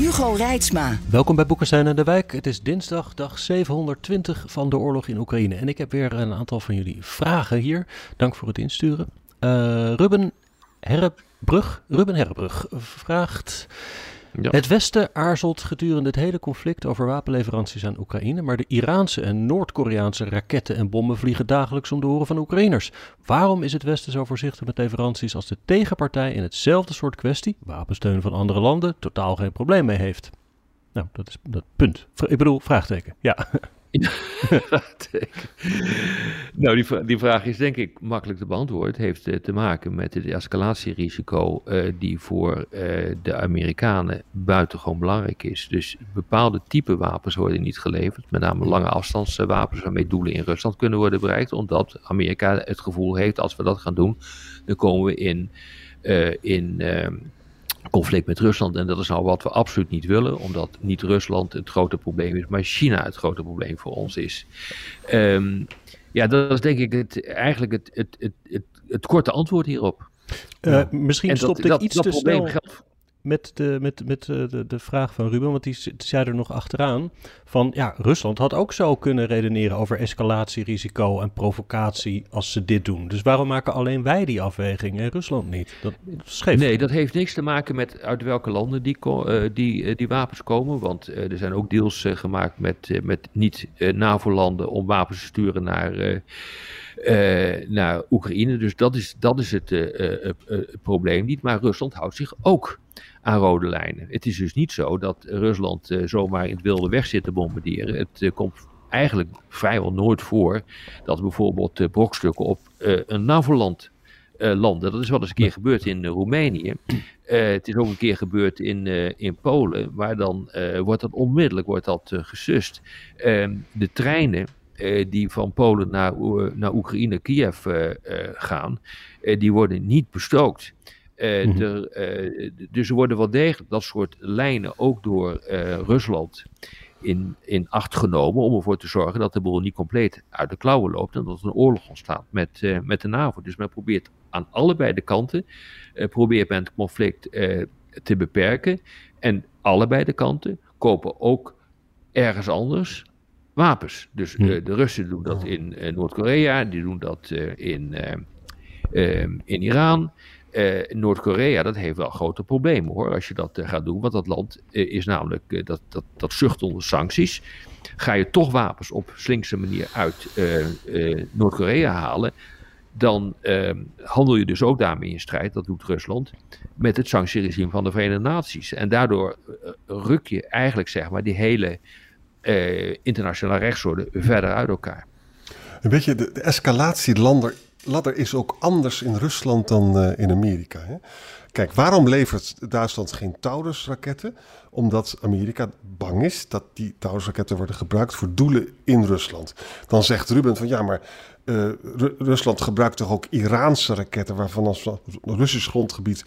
Hugo Reitsma. Welkom bij Boekenstein en de Wijk. Het is dinsdag, dag 720 van de oorlog in Oekraïne. En ik heb weer een aantal van jullie vragen hier. Dank voor het insturen. Uh, Ruben Herrebrug, Ruben Herrebrug vraagt... Ja. Het Westen aarzelt gedurende het hele conflict over wapenleveranties aan Oekraïne, maar de Iraanse en Noord-Koreaanse raketten en bommen vliegen dagelijks om de oren van Oekraïners. Waarom is het Westen zo voorzichtig met leveranties als de tegenpartij in hetzelfde soort kwestie, wapensteun van andere landen, totaal geen probleem mee heeft? Nou, dat is dat punt. Ik bedoel, vraagteken. Ja. nou, die, die, vraag is denk ik makkelijk te beantwoorden. Het heeft uh, te maken met het escalatierisico uh, die voor uh, de Amerikanen buitengewoon belangrijk is. Dus bepaalde type wapens worden niet geleverd, met name lange afstandswapens waarmee doelen in Rusland kunnen worden bereikt, omdat Amerika het gevoel heeft als we dat gaan doen, dan komen we in, in ehm, conflict met Rusland. En dat is nou wat we absoluut niet willen, omdat niet Rusland het grote probleem is, maar China het grote probleem voor ons is. Um, ja, dat is denk ik het, eigenlijk het, het, het, het, het korte antwoord hierop. Uh, misschien stopte ik iets te snel. Geldt, met, de, met, met eh, de, de vraag van Ruben, want die zei er nog achteraan. Van ja, Rusland had ook zo kunnen redeneren over escalatierisico en provocatie als ze dit doen. Dus waarom maken alleen wij die afweging en Rusland niet? Dat is Nee, dat heeft niks te maken met uit welke landen die, uh, die, uh, die wapens komen. Want er zijn ook deals gemaakt met, met niet-NAVO-landen om wapens te sturen naar. Naar Oekraïne. Dus dat is, dat is het probleem niet. Maar Rusland houdt zich ook aan rode lijnen. Het is dus niet zo dat Rusland zomaar in het wilde weg zit te bombarderen. Het komt eigenlijk vrijwel nooit voor dat bijvoorbeeld brokstukken op een NAVO-land landen. Dat is wel eens een keer gebeurd in Roemenië. het is ook een keer gebeurd in, in Polen, maar dan wordt dat onmiddellijk wordt dat, gesust. Ehm, de treinen die van Polen naar, naar Oekraïne, Kiev gaan, die worden niet bestookt. Uh, mm -hmm. dus er worden wel degelijk dat soort lijnen ook door uh, Rusland in, in acht genomen om ervoor te zorgen dat de boel niet compleet uit de klauwen loopt en dat er een oorlog ontstaat met, met de NAVO. Dus men probeert aan allebei de kanten, probeert men het conflict te beperken en allebei de kanten kopen ook ergens anders wapens. Dus hm. de Russen doen dat in Noord-Korea, die doen dat in, in Iran. Uh, Noord-Korea, dat heeft wel grote problemen hoor, als je dat uh, gaat doen. Want dat land uh, is namelijk, dat, dat, dat zucht onder sancties. Ga je toch wapens op slinkse manier uit Noord-Korea halen, dan handel je dus ook daarmee in strijd, dat doet Rusland, met het sanctieregime van de Verenigde Naties. En daardoor ruk je eigenlijk zeg maar die hele internationale rechtsorde verder uit elkaar. Weet je, de, escalatieladder ladder is ook anders in Rusland dan uh, in Amerika. Hè? Kijk, waarom levert Duitsland geen Taurus-raketten? Omdat Amerika bang is dat die Taurus-raketten worden gebruikt voor doelen in Rusland. Dan zegt Ruben van ja, maar uh, Rusland gebruikt toch ook Iraanse raketten, waarvan als Russisch grondgebied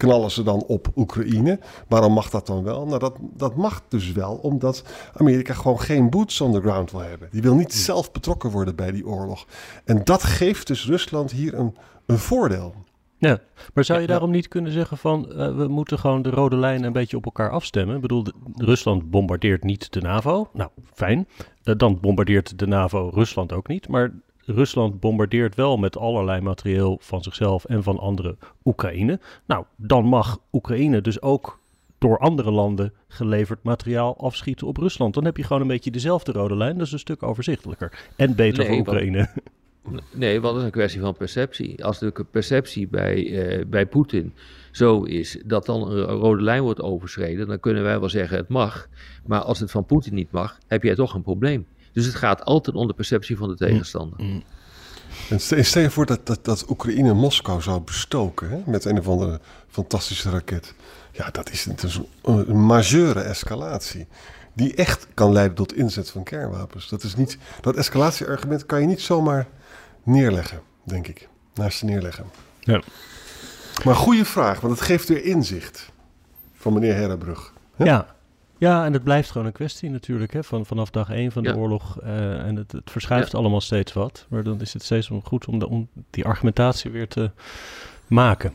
knallen ze dan op Oekraïne. Waarom mag dat dan wel? Nou, dat, dat mag dus wel, omdat Amerika gewoon geen boots on the ground wil hebben. Die wil niet zelf betrokken worden bij die oorlog. En dat geeft dus Rusland hier een, een voordeel. Ja, maar zou je daarom niet kunnen zeggen van uh, we moeten gewoon de rode lijnen een beetje op elkaar afstemmen? Ik bedoel, de, Rusland bombardeert niet de NAVO. Nou, fijn. Uh, dan bombardeert de NAVO Rusland ook niet. Maar Rusland bombardeert wel met allerlei materieel van zichzelf en van andere Oekraïne. Nou, dan mag Oekraïne dus ook door andere landen geleverd materiaal afschieten op Rusland. Dan heb je gewoon een beetje dezelfde rode lijn. Dat is een stuk overzichtelijker. En beter nee, voor Oekraïne. nee, wat is een kwestie van perceptie. Als de perceptie bij, uh, bij Poetin zo is dat dan een rode lijn wordt overschreden, dan kunnen wij wel zeggen het mag. Maar als het van Poetin niet mag, heb jij toch een probleem. Dus het gaat altijd om de perceptie van de tegenstander. Mm, mm. En stel, je voor dat, dat, dat Oekraïne Moskou zou bestoken hè, met een of andere fantastische raket. Ja, dat is, een, een majeure escalatie. Die echt kan leiden tot inzet van kernwapens. Dat, is niet, dat escalatieargument kan je niet zomaar neerleggen, denk ik. Naast je neerleggen. Ja. Maar goede vraag, want het geeft weer inzicht van meneer Herrebrug. Hè? Ja. Ja, en het blijft gewoon een kwestie natuurlijk, hè, van, vanaf dag één van de Ja. oorlog. eh, en het, het verschuift allemaal steeds wat. Maar dan is het steeds om- goed om, de, om die argumentatie weer te maken.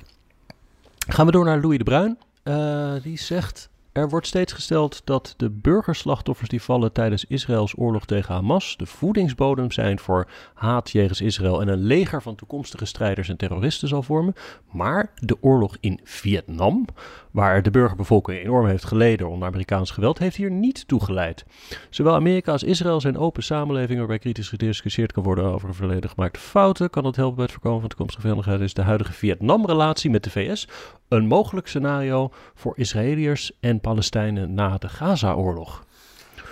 Gaan we door naar Louis de Bruin. Eh, die zegt, er wordt steeds gesteld dat de burgerslachtoffers die vallen tijdens Israëls oorlog tegen Hamas de voedingsbodem zijn voor haat jegens Israël en een leger van toekomstige strijders en terroristen zal vormen. Maar de oorlog in Vietnam, waar de burgerbevolking enorm heeft geleden onder Amerikaans geweld, heeft hier niet toegeleid. Zowel Amerika als Israël zijn open samenlevingen waarbij kritisch gediscussieerd kan worden over verleden gemaakte fouten. Kan dat helpen bij het voorkomen van toekomstige vijandigheid? Is de huidige Vietnam-relatie met de VS een mogelijk scenario voor Israëliërs en Palestijnen na de Gaza-oorlog?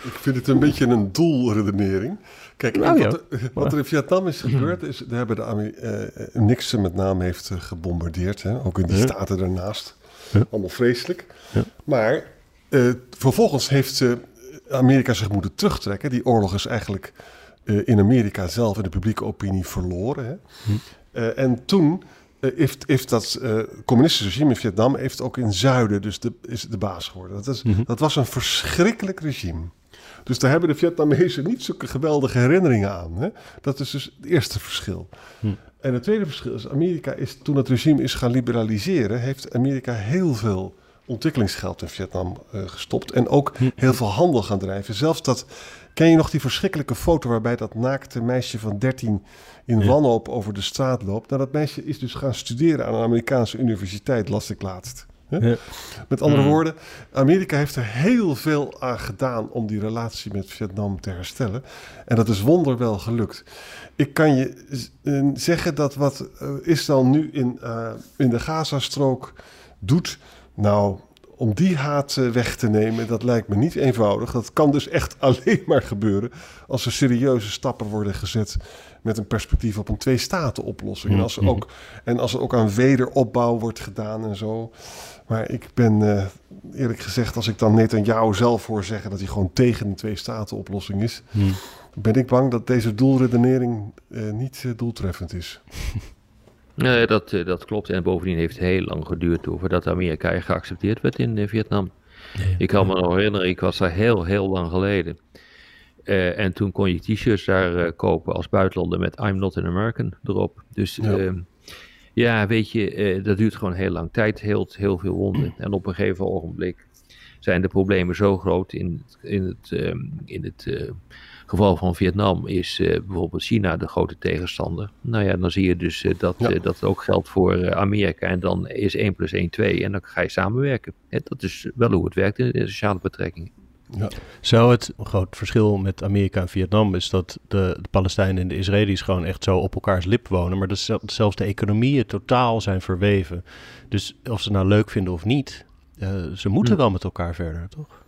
Ik vind het een beetje een doelredenering. Kijk, Nou ja. wat, er, wat er in Vietnam is gebeurd, is, daar hebben de Amer- eh, Nixon met name heeft eh, gebombardeerd. Hè? Ook in die Ja. staten daarnaast. Ja. Allemaal vreselijk. Ja. Maar eh, vervolgens heeft eh, Amerika zich moeten terugtrekken. Die oorlog is eigenlijk eh, in Amerika zelf in de publieke opinie verloren. Hè? Hm. Eh, en toen eh, heeft, heeft dat eh, communistische regime in Vietnam heeft ook in zuiden dus de, is de baas geworden. Dat, is, Mhm. dat was een verschrikkelijk regime. Dus daar hebben de Vietnamezen niet zulke geweldige herinneringen aan. Hè? Dat is dus het eerste verschil. Hm. En het tweede verschil is, Amerika is, toen het regime is gaan liberaliseren, heeft Amerika heel veel ontwikkelingsgeld in Vietnam eh, gestopt. En ook Hm. heel veel handel gaan drijven. Zelfs dat, ken je nog die verschrikkelijke foto waarbij dat naakte meisje van 13 in Ja. wanhoop over de straat loopt? Nou, dat meisje is dus gaan studeren aan een Amerikaanse universiteit, las ik laatst. Ja. Met andere Mm. woorden, Amerika heeft er heel veel aan gedaan om die relatie met Vietnam te herstellen. En dat is wonderwel gelukt. Ik kan je eh, zeggen dat wat eh, Israël nu in, eh, in de Gazastrook doet, nou, om die haat eh, weg te nemen, dat lijkt me niet eenvoudig. Dat kan dus echt alleen maar gebeuren als er serieuze stappen worden gezet met een perspectief op een twee-staten-oplossing. En, als er Mhm. ook, en als er ook aan wederopbouw wordt gedaan en zo. Maar ik ben eh, eerlijk gezegd, als ik dan Netanyahu zelf hoor zeggen dat hij gewoon tegen een twee-staten-oplossing is, Hm. ben ik bang dat deze doelredenering eh, niet doeltreffend is. Nee, dat, eh, dat klopt. En bovendien heeft het heel lang geduurd voordat Amerika er geaccepteerd werd in eh, Vietnam. Ik kan me nog herinneren, ik was daar heel, heel lang geleden. Eh, en toen kon je t-shirts daar kopen als buitenlander met I'm not an American erop. Dus Ja. ja, ja weet je, dat duurt gewoon heel lang tijd, heel, heel veel wonden. En op een gegeven ogenblik zijn de problemen zo groot. In, in het, ehm, in het eh, geval van Vietnam is eh, bijvoorbeeld China de grote tegenstander. Nou ja, dan zie je dus eh, dat Ja. eh, dat ook geldt voor Amerika. En dan is 1 plus 1 2 en dan ga je samenwerken. Hè, dat is wel hoe het werkt in de sociale betrekkingen. Ja. Zou het een groot verschil met Amerika en Vietnam is dat de, de Palestijnen en de Israëli's gewoon echt zo op elkaars lip wonen, maar dat zel- zelfs de economieën totaal zijn verweven. Dus of ze nou leuk vinden of niet, eh, ze moeten Hm. wel met elkaar verder, toch?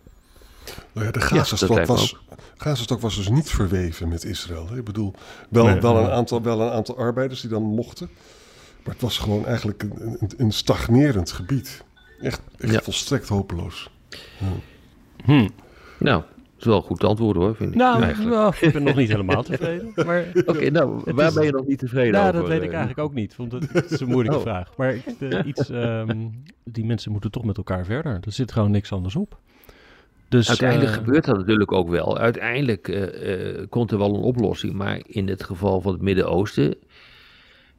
Nou ja, de Gazastok, was, Gazastok was dus niet verweven met Israël. hè. Ik bedoel, wel, Nee, wel, een aantal, wel een aantal arbeiders die dan mochten. Maar het was gewoon eigenlijk een, een, een stagnerend gebied. Echt, echt Ja. volstrekt hopeloos. Hm. Nou, dat is wel een goed antwoord hoor, vind ik. Nou, eigenlijk. nou, ik ben nog niet helemaal tevreden. Maar Oké, nou, Het waar is- ben je nog niet tevreden nou, over? dat weet ik eh, eigenlijk ook niet, want het is een moeilijke Oh. vraag. Maar eh, iets, ehm, die mensen moeten toch met elkaar verder. Er zit gewoon niks anders op. Dus, Uiteindelijk eh, gebeurt dat natuurlijk ook wel. Uiteindelijk eh, eh, komt er wel een oplossing. Maar in het geval van het Midden-Oosten...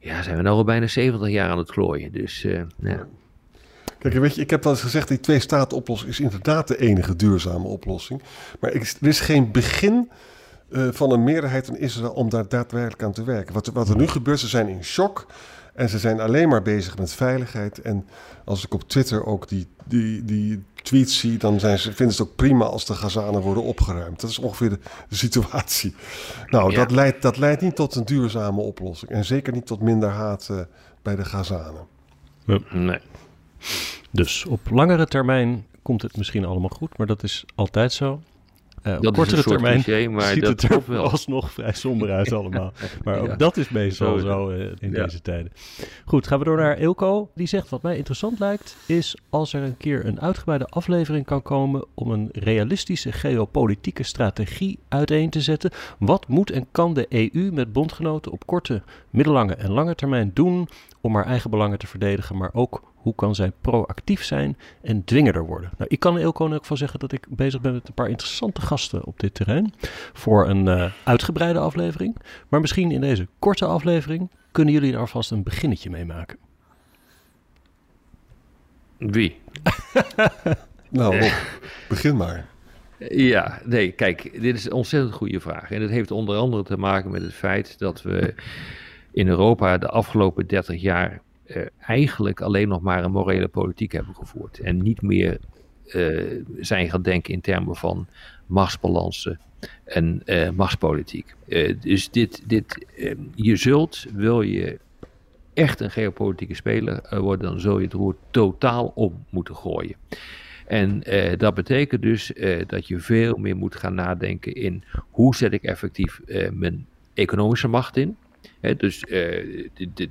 Ja, zijn we nou al bijna 70 jaar aan het klooien. Dus eh, ja. Kijk, weet je, ik heb wel eens gezegd, die twee-staten-oplossing is inderdaad de enige duurzame oplossing. Maar ik- er is geen begin eh, van een meerderheid in Israël om daar daadwerkelijk aan te werken. Wat, er- wat er nu gebeurt, ze zijn in shock en ze zijn alleen maar bezig met veiligheid. En als ik op Twitter ook die, die, die tweets zie, dan zijn ze, vinden ze het ook prima als de Gazanen worden opgeruimd. Dat is ongeveer de, de situatie. Nou, Ja. dat, leidt, dat leidt niet tot een duurzame oplossing. En zeker niet tot minder haat eh, bij de Gazanen. Nee. Dus op langere termijn komt het misschien allemaal goed, maar dat is altijd zo. Uh, op dat kortere termijn cliché, maar ziet dat het er wel. alsnog vrij somber uit allemaal. Maar ook dat is meestal Zo- eh, in Ja. deze tijden. Goed, gaan we door naar Ilko. Die zegt, wat mij interessant lijkt, is als er een keer een uitgebreide aflevering kan komen om een realistische geopolitieke strategie uiteen te zetten. Wat moet en kan de EU met bondgenoten op korte, middellange en lange termijn doen om haar eigen belangen te verdedigen, maar ook hoe kan zij proactief zijn en dwingender worden? Nou, ik kan in elk geval zeggen dat ik bezig ben met een paar interessante gasten op dit terrein voor een eh, uitgebreide aflevering. Maar misschien in deze korte aflevering kunnen jullie er alvast een beginnetje mee maken. Wie? Nou, Rob, begin maar. Ja, nee, kijk, dit is een ontzettend goede vraag. En dat heeft onder andere te maken met het feit dat we in Europa de afgelopen 30 jaar eh, eigenlijk alleen nog maar een morele politiek hebben gevoerd. En niet meer eh, zijn gaan denken in termen van machtsbalansen en eh, machtspolitiek. Eh, dus dit, dit, eh, je zult, wil je echt een geopolitieke speler eh, worden, dan zul je het roer totaal om moeten gooien. En eh, dat betekent dus eh, dat je veel meer moet gaan nadenken in hoe zet ik effectief eh, mijn economische macht in. Dus eh, de, de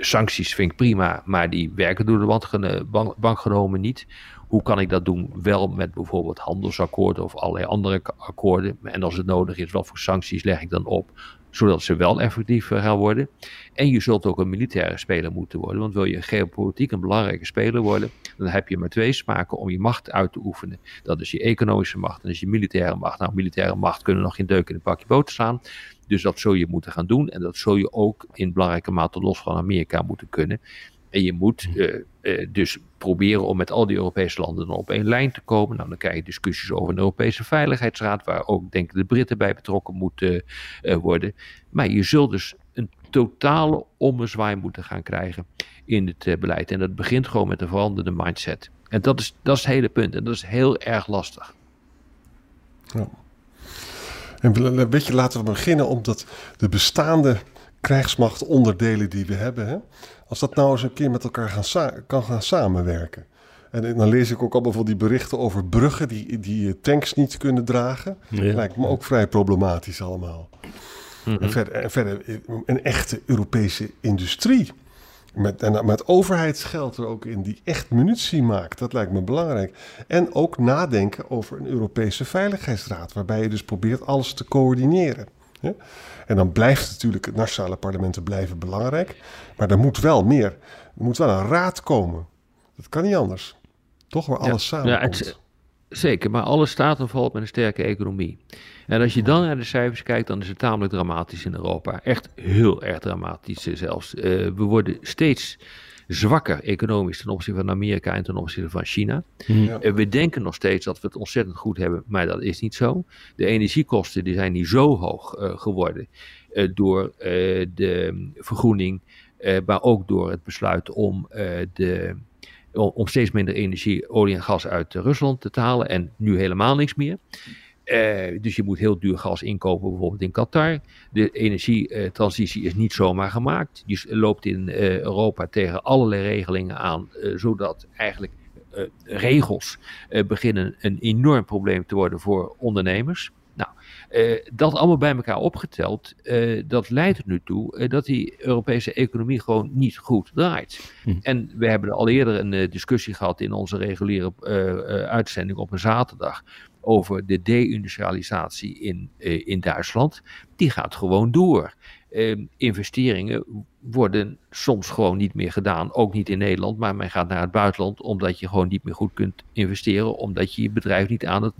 sancties vind ik prima, maar die werken door de bank, genomen niet. Hoe kan ik dat doen? Wel met bijvoorbeeld handelsakkoorden of allerlei andere akkoorden. En als het nodig is, wat voor sancties leg ik dan op? Zodat ze wel effectief eh, gaan worden. En je zult ook een militaire speler moeten worden. Want wil je geopolitiek een belangrijke speler worden, dan heb je maar twee smaken om je macht uit te oefenen. Dat is je economische macht en dat is je militaire macht. Nou, militaire macht kunnen nog geen deuk in een pakje boter slaan. Dus dat zul je moeten gaan doen. En dat zul je ook in belangrijke mate los van Amerika moeten kunnen. En je moet eh, eh, dus proberen om met al die Europese landen dan op één lijn te komen. Nou, dan krijg je discussies over een Europese Veiligheidsraad, waar ook, denk ik, de Britten bij betrokken moeten eh, worden. Maar je zult dus een totale ommezwaai moeten gaan krijgen in het beleid. En dat begint gewoon met een veranderde mindset. En dat is, dat is het hele punt. En dat is heel erg lastig. En we- weet je, laten we beginnen omdat de bestaande krijgsmachtonderdelen die we hebben, hè, als dat nou eens een keer met elkaar gaan kan gaan samenwerken. En dan lees ik ook allemaal van die berichten over bruggen die, die eh, tanks niet kunnen dragen. Ja. Lijkt me ook vrij problematisch allemaal. En verder, en verder eh, een echte Europese industrie. Met, en met overheidsgeld er ook in, die echt munitie maakt. Dat lijkt me belangrijk. En ook nadenken over een Europese Veiligheidsraad. Waarbij je dus probeert alles te coördineren. En dan blijft natuurlijk het nationale parlementen blijven belangrijk. Maar er moet wel meer. Er moet wel een raad komen. Dat kan niet anders. Toch waar alles samen Ja, het- Zeker, maar alles staat en valt met een sterke economie. En als je dan naar de cijfers kijkt, dan is het tamelijk dramatisch in Europa. Echt heel erg dramatisch zelfs. Eh, we worden steeds zwakker economisch ten opzichte van Amerika en ten opzichte van China. Ja. Eh, we denken nog steeds dat we het ontzettend goed hebben, maar dat is niet zo. De energiekosten die zijn niet zo hoog eh, geworden eh, door eh, de vergroening, eh, maar ook door het besluit om eh, de om steeds minder energie, olie en gas uit Rusland te halen en nu helemaal niks meer. Eh, dus je moet heel duur gas inkopen, bijvoorbeeld in Qatar. De energietransitie is niet zomaar gemaakt. Je loopt in eh, Europa tegen allerlei regelingen aan, eh, zodat eigenlijk regels beginnen een enorm probleem te worden voor ondernemers. Nou, eh, dat allemaal bij elkaar opgeteld, eh, dat leidt er nu toe eh, dat die Europese economie gewoon niet goed draait. Hm. En we hebben al eerder een discussie gehad in onze reguliere uitzending op een zaterdag over de deindustrialisatie in, in Duitsland. Die gaat gewoon door. Eh, investeringen worden soms gewoon niet meer gedaan, ook niet in Nederland, maar men gaat naar het buitenland omdat je gewoon niet meer goed kunt investeren, omdat je je bedrijf niet aan het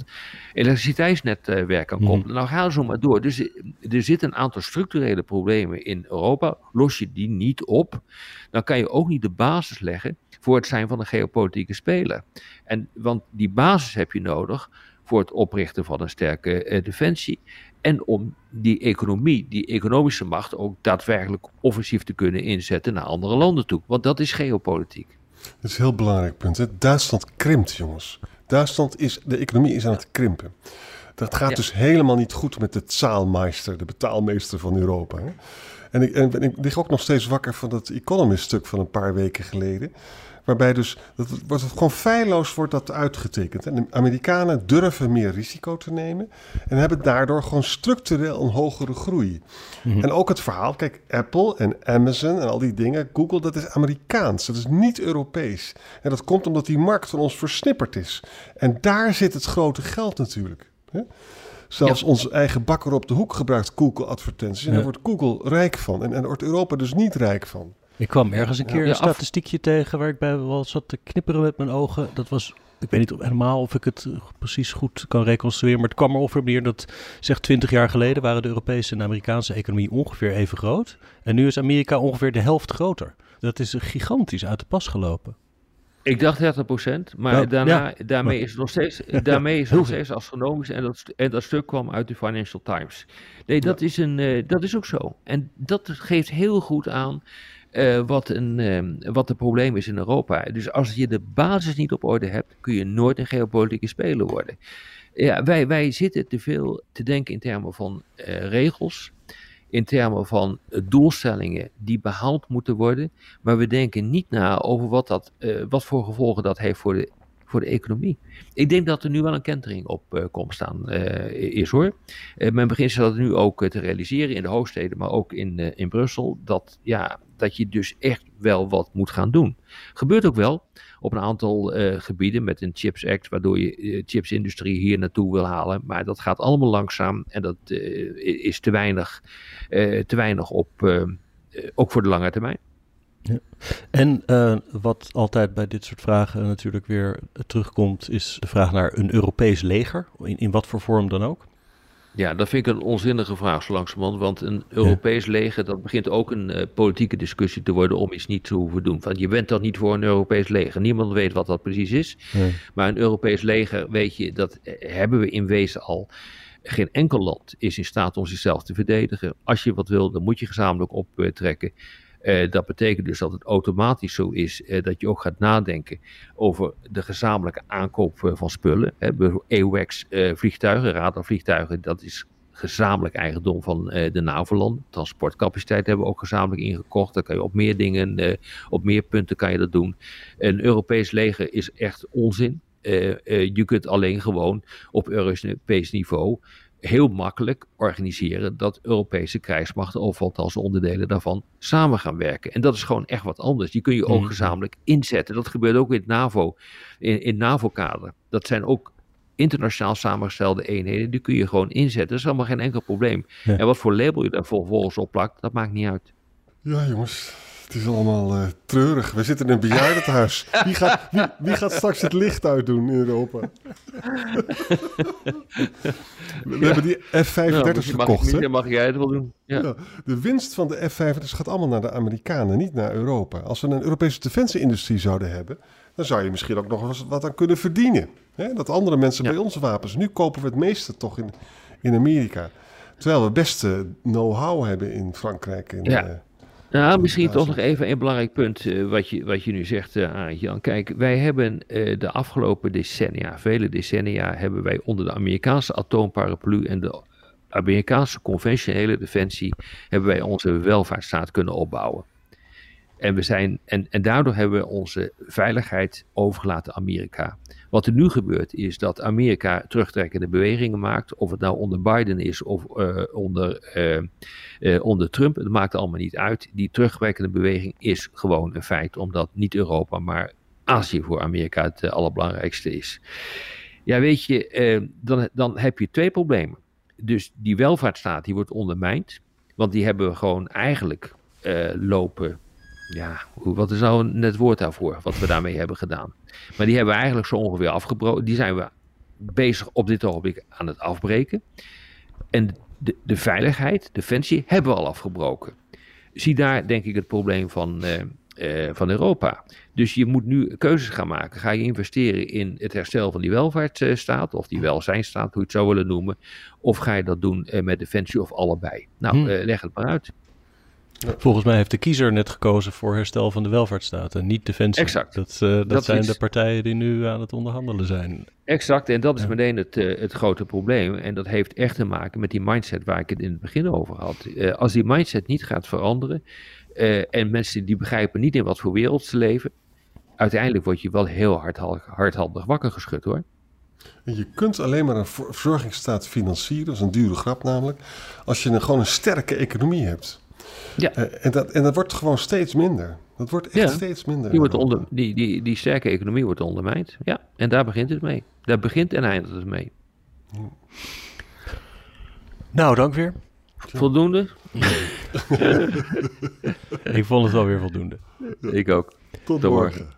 elektriciteitsnetwerk kan Mhm. koppelen. Nou gaan zo maar door. Dus eh, er zitten een aantal structurele problemen in Europa. Los je die niet op, dan kan je ook niet de basis leggen voor het zijn van een geopolitieke speler. En, want die basis heb je nodig voor het oprichten van een sterke eh, defensie. En om die economie, die economische macht, ook daadwerkelijk offensief te kunnen inzetten naar andere landen toe. Want dat is geopolitiek. Dat is een heel belangrijk punt. Hè? Duitsland krimpt, jongens. Duitsland is, de economie is aan het krimpen. Dat gaat Ja. dus helemaal niet goed met de zaalmeister, de betaalmeester van Europa. Hè? En, ik, en ik lig ook nog steeds wakker van dat Economist-stuk van een paar weken geleden. Waarbij dus dat wordt het gewoon feilloos wordt dat uitgetekend. En de Amerikanen durven meer risico te nemen en hebben daardoor gewoon structureel een hogere groei. Mhm. En ook het verhaal, kijk, Apple en Amazon en al die dingen, Google, dat is Amerikaans, dat is niet Europees. En dat komt omdat die markt van ons versnipperd is. En daar zit het grote geld natuurlijk. Hè? Zelfs onze eigen bakker op de hoek gebruikt Google-advertenties. En Ja. daar wordt Google rijk van. En, en daar wordt Europa dus niet rijk van. Ik kwam ergens een keer Ja, een af- statistiekje tegen waar ik bij wel zat te knipperen met mijn ogen. Dat was, ik weet niet of- helemaal of ik het eh, precies goed kan reconstrueren, maar het kwam er ongeveer op neer dat, zeg 20 jaar geleden waren de Europese en de Amerikaanse economie ongeveer even groot. En nu is Amerika ongeveer de helft groter. Dat is gigantisch uit de pas gelopen. Ik dacht 30% maar Ja, daarna, ja. daarmee is het nog steeds, daarmee is het nog steeds astronomisch. En dat, en dat stuk kwam uit de Financial Times. Nee, dat, is, een, eh, dat is ook zo. En dat geeft heel goed aan eh, wat, een, eh, wat het probleem is in Europa. Dus als je de basis niet op orde hebt, kun je nooit een geopolitieke speler worden. Ja, wij, wij zitten te veel te denken in termen van eh, regels, in termen van eh, doelstellingen die behaald moeten worden. Maar we denken niet na over wat, dat, wat voor gevolgen dat heeft voor de, voor de economie. Ik denk dat er nu wel een kentering op komt staan eh, is hoor. Eh, men begint dat nu ook te realiseren in de hoofdsteden, maar ook in, in Brussel. Dat, ja, dat je dus echt wel wat moet gaan doen. Gebeurt ook wel op een aantal eh, gebieden met een Chips Act, waardoor je eh, chipsindustrie hier naartoe wil halen. Maar dat gaat allemaal langzaam en dat eh, is te weinig, te weinig op, ook voor de lange termijn. En eh, wat altijd bij dit soort vragen natuurlijk weer terugkomt, is de vraag naar een Europees leger. In, in wat voor vorm dan ook. Ja, dat vind ik een onzinnige vraag zo langzamerhand. Want een Europees leger, dat begint ook een eh, politieke discussie te worden om iets niet te hoeven doen. Want je bent toch niet voor een Europees leger. Niemand weet wat dat precies is. Maar een Europees leger, weet je, dat eh, hebben we in wezen al. Geen enkel land is in staat om zichzelf te verdedigen. Als je wat wil, dan moet je gezamenlijk optrekken. Eh, dat betekent dus dat het automatisch zo is eh, dat je ook gaat nadenken over de gezamenlijke aankoop eh, van spullen. Hè. AWACS eh, vliegtuigen, radarvliegtuigen, dat is gezamenlijk eigendom van de NAVO-landen. Transportcapaciteit hebben we ook gezamenlijk ingekocht. Dan kan je op meer dingen, op meer punten kan je dat doen. Een Europees leger is echt onzin. Je kunt alleen gewoon op Europees niveau heel makkelijk organiseren dat Europese krijgsmachten, of althans onderdelen daarvan, samen gaan werken. En dat is gewoon echt wat anders. Die kun je ook Mhm. gezamenlijk inzetten. Dat gebeurt ook in het NAVO, in, in NAVO-kader. Dat zijn ook internationaal samengestelde eenheden, die kun je gewoon inzetten. Dat is allemaal geen enkel probleem. Ja. En wat voor label je daar vervolgens op plakt, dat maakt niet uit. Ja, jongens. Het is allemaal eh, treurig. We zitten in een bejaardentehuis. Wie gaat, wie, wie gaat straks het licht uitdoen in Europa? We hebben die F-35 Nou, mag, gekocht. hè? mag, mag jij het wel doen. Ja. Ja, de winst van de F-35 gaat allemaal naar de Amerikanen, niet naar Europa. Als we een Europese defensieindustrie zouden hebben, dan zou je misschien ook nog eens wat aan kunnen verdienen. Hè? Dat andere mensen bij onze wapens. Nu kopen we het meeste toch in, in Amerika. Terwijl we beste know-how hebben in Frankrijk. En, Ja. Eh, Nou, misschien toch nog even een belangrijk punt eh, wat, je, wat je nu zegt, eh Arend Jan. Kijk, wij hebben eh, de afgelopen decennia, vele decennia, hebben wij onder de Amerikaanse atoomparaplu en de Amerikaanse conventionele defensie, hebben wij onze welvaartsstaat kunnen opbouwen. En, we zijn, en, en daardoor hebben we onze veiligheid overgelaten aan Amerika. Wat er nu gebeurt is dat Amerika terugtrekkende bewegingen maakt. Of het nou onder Biden is of eh, onder, eh, eh, onder Trump. Het maakt allemaal niet uit. Die terugwerkende beweging is gewoon een feit. Omdat niet Europa, maar Azië voor Amerika het allerbelangrijkste is. Ja, weet je, dan, dan heb je twee problemen. Dus die welvaartsstaat die wordt ondermijnd. Want die hebben we gewoon eigenlijk lopen ja, wat is nou net woord daarvoor, wat we daarmee hebben gedaan. Maar die hebben we eigenlijk zo ongeveer afgebroken. Die zijn we bezig op dit ogenblik aan het afbreken. En de, de veiligheid, defensie, hebben we al afgebroken. Zie daar denk ik het probleem van, eh, eh, van Europa. Dus je moet nu keuzes gaan maken. Ga je investeren in het herstel van die welvaartsstaat, of die welzijnstaat, hoe je het zou willen noemen. Of ga je dat doen eh, met defensie of allebei? Nou, eh, leg het maar uit. Volgens mij heeft de kiezer net gekozen voor herstel van de welvaartsstaat en niet defensie. Exact. Dat, eh, dat, Dat zijn is- de partijen die nu aan het onderhandelen zijn. Exact, en dat is Ja. meteen het, eh, het grote probleem. En dat heeft echt te maken met die mindset waar ik het in het begin over had. Eh, als die mindset niet gaat veranderen, eh, en mensen die begrijpen niet in wat voor wereld ze leven, uiteindelijk word je wel heel hard, hardhandig wakker geschud hoor. En je kunt alleen maar een verzorgingsstaat financieren, dat is een dure grap namelijk, als je een, gewoon een sterke economie hebt. Ja. Uh, en, dat, en dat wordt gewoon steeds minder. Dat wordt echt steeds minder. Die, wordt onder, die, die, die sterke economie wordt ondermijnd. Ja, en daar begint het mee. Daar begint en eindigt het mee. Nou, dank weer. Voldoende? Ik vond het wel weer voldoende. Ik ook. Tot, morgen.